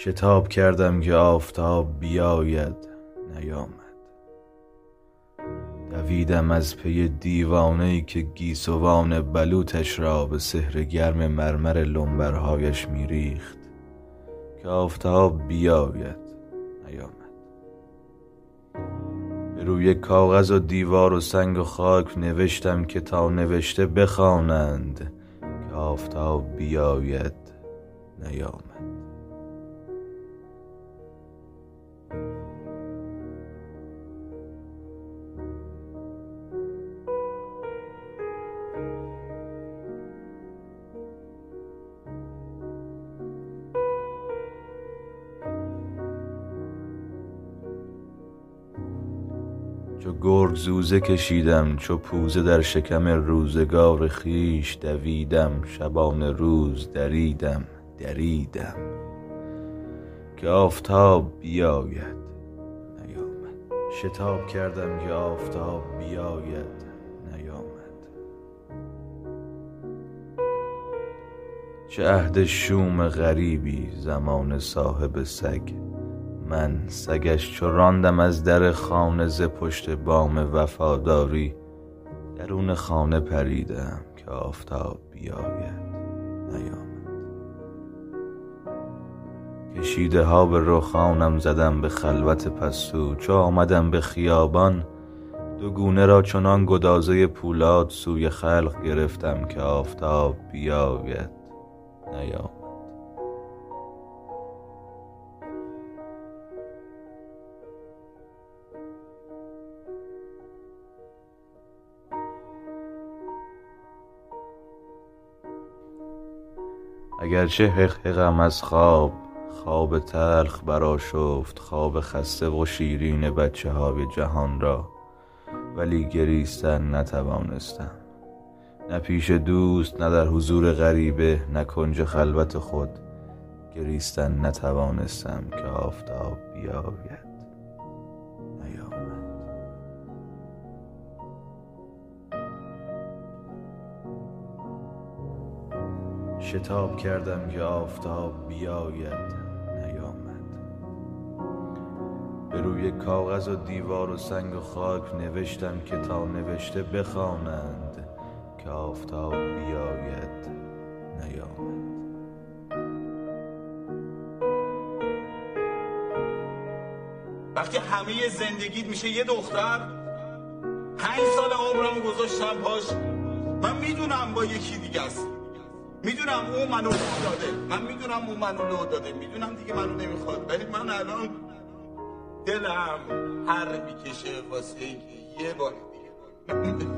شتاب کردم که آفتاب بیاید نیامد. دویدم از پی دیوانه که گیسوان بلوطش را به سحر گرم مرمر لنبرهایش میریخت که آفتاب بیاید نیامد. به روی کاغذ و دیوار و سنگ و خاک نوشتم که تا نوشته بخوانند که آفتاب بیاید نیامد. چو گرگ زوزه کشیدم چو پوزه در شکم روزگار خویش دویدم شبان روز دریدم دریدم. که آفتاب بیاید. نیامد. شتاب کردم که آفتاب بیاید. نیامد. چه عهد شوم غریبی زمانه صاحب سگ. من سگش چو راندم از در خانه ز پشت بام وفاداری درون خانه پریدم که آفتاب بیاید نیامد. کشیده ها به رخانم زدم به خلوت پستو چو آمدم به خیابان دو گونه را چنان گدازه پولاد سوی خلق گرفتم که آفتاب بیاید نیامد. اگرچه حقحقم از خواب خواب تلخ برآشفت خواب خسته و شیرین بچه های جهان را ولی گریستن نتوانستم. نه پیش دوست نه در حضور غریبه نه کنج خلوت خود گریستن نتوانستم که آفتاب بیاید. شتاب کردم که آفتاب بیاید نیامد. به روی کاغذ و دیوار و سنگ و خاک نوشتم که تا نوشته بخوانند که آفتاب بیاید نیامد. وقتی همه زندگیت میشه یه دختر پنج سال عمرم گذاشتم پاش. من می‌دونم با یکی دیگه است. می‌دونم او منو لو داده. من می‌دونم او منو لو داده. می‌دونم دیگه منو نمی‌خواد. ولی من الان دلم هر می‌کشه واسه اینکه یه بار دیگه.